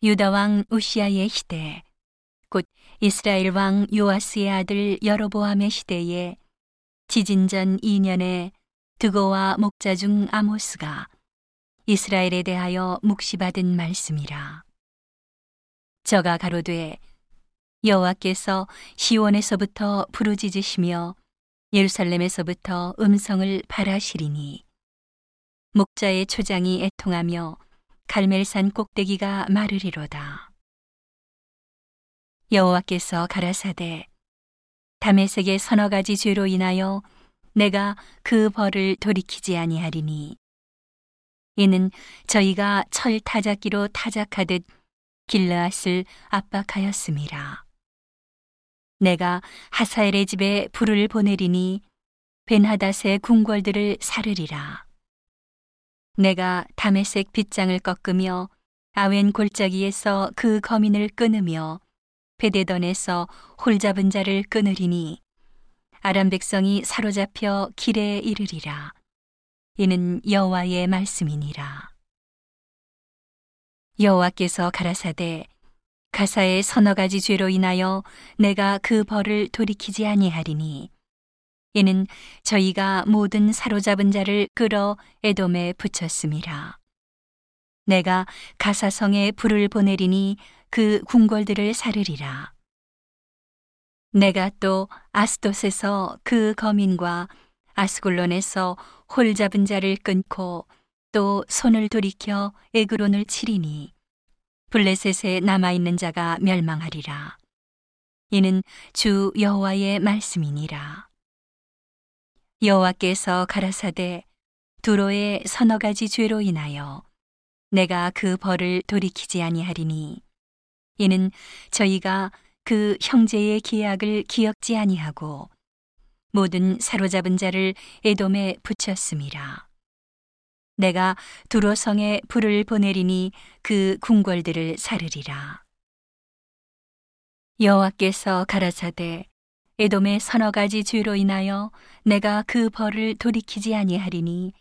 유다 왕 우시아의 시대 곧 이스라엘 왕 요아스의 아들 여로보암의 시대에 지진전 2년에 드고와 목자 중 아모스가 이스라엘에 대하여 묵시받은 말씀이라. 저가 가로되 여호와께서 시온에서부터 부르짖으시며 예루살렘에서부터 음성을 발하시리니 목자의 초장이 애통하며 갈멜산 꼭대기가 마르리로다. 여호와께서 가라사대 다메섹의 서너 가지 죄로 인하여 내가 그 벌을 돌이키지 아니하리니 이는 저희가 철 타작기로 타작하듯 길르앗을 압박하였음이라. 내가 하사엘의 집에 불을 보내리니 벤하닷의 궁궐들을 사르리라. 내가 다메색 빗장을 꺾으며 아웬 골짜기에서 그 거민을 끊으며 베데던에서 홀 잡은 자를 끊으리니 아람 백성이 사로잡혀 길에 이르리라. 이는 여호와의 말씀이니라. 여호와께서 가라사대 가사의 서너 가지 죄로 인하여 내가 그 벌을 돌이키지 아니하리니 이는 저희가 모든 사로잡은 자를 끌어 에돔에 붙였음이라. 내가 가사성에 불을 보내리니 그 궁궐들을 사르리라. 내가 또 아스돗에서 그 거민과 아스골론에서 홀 잡은 자를 끊고 또 손을 돌이켜 에그론을 치리니 블레셋에 남아 있는 자가 멸망하리라. 이는 주 여호와의 말씀이니라. 여호와께서 가라사대 두로의 서너 가지 죄로 인하여 내가 그 벌을 돌이키지 아니하리니 이는 저희가 그 형제의 계약을 기억지 아니하고 모든 사로잡은 자를 에돔에 붙였음이라. 내가 두로성에 불을 보내리니 그 궁궐들을 사르리라. 여호와께서 가라사대 에돔의 서너 가지 죄로 인하여 내가 그 벌을 돌이키지 아니하리니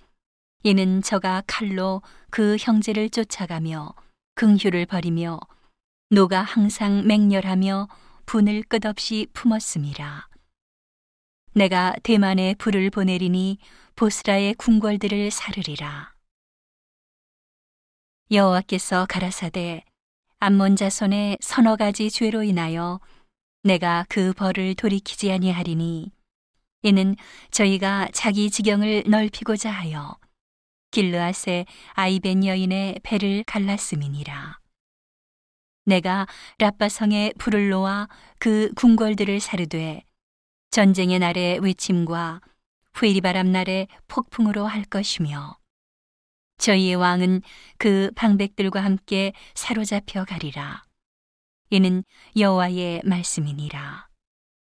이는 저가 칼로 그 형제를 쫓아가며 긍휼을 버리며 노가 항상 맹렬하며 분을 끝없이 품었음이라. 내가 대만에 불을 보내리니 보스라의 궁궐들을 사르리라. 여호와께서 가라사대 암몬 자손의 서너 가지 죄로 인하여 내가 그 벌을 돌이키지 아니하리니 이는 저희가 자기 지경을 넓히고자 하여 길르앗의 아이벤 여인의 배를 갈랐음이니라. 내가 라빠성에 불을 놓아 그 궁궐들을 사르되 전쟁의 날의 외침과 회리바람 날의 폭풍으로 할 것이며 저희의 왕은 그 방백들과 함께 사로잡혀 가리라. 이는 여호와의 말씀이니라.